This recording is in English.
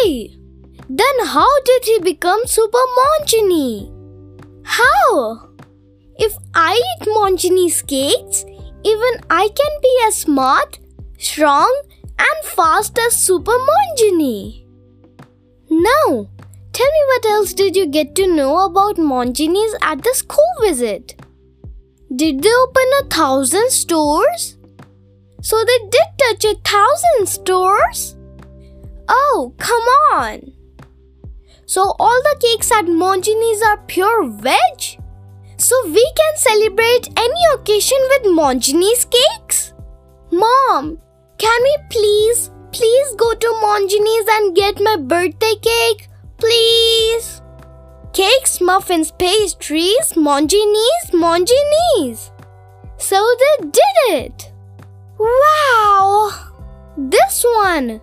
Okay. Then how did he become Super Mongini? How? If I eat Mongini's cakes, even I can be as smart, strong, and fast as Super Mongini. Now, tell me what else did you get to know about Monginis at the school visit? Did they open a thousand stores? So they did touch a thousand stores? Come on! So all the cakes at Mongini's are pure veg? So we can celebrate any occasion with Mongini's cakes? Mom, can we please, please go to Mongini's and get my birthday cake? Please? Cakes, muffins, pastries, Mongini's, Mongini's. So they did it. Wow! This one.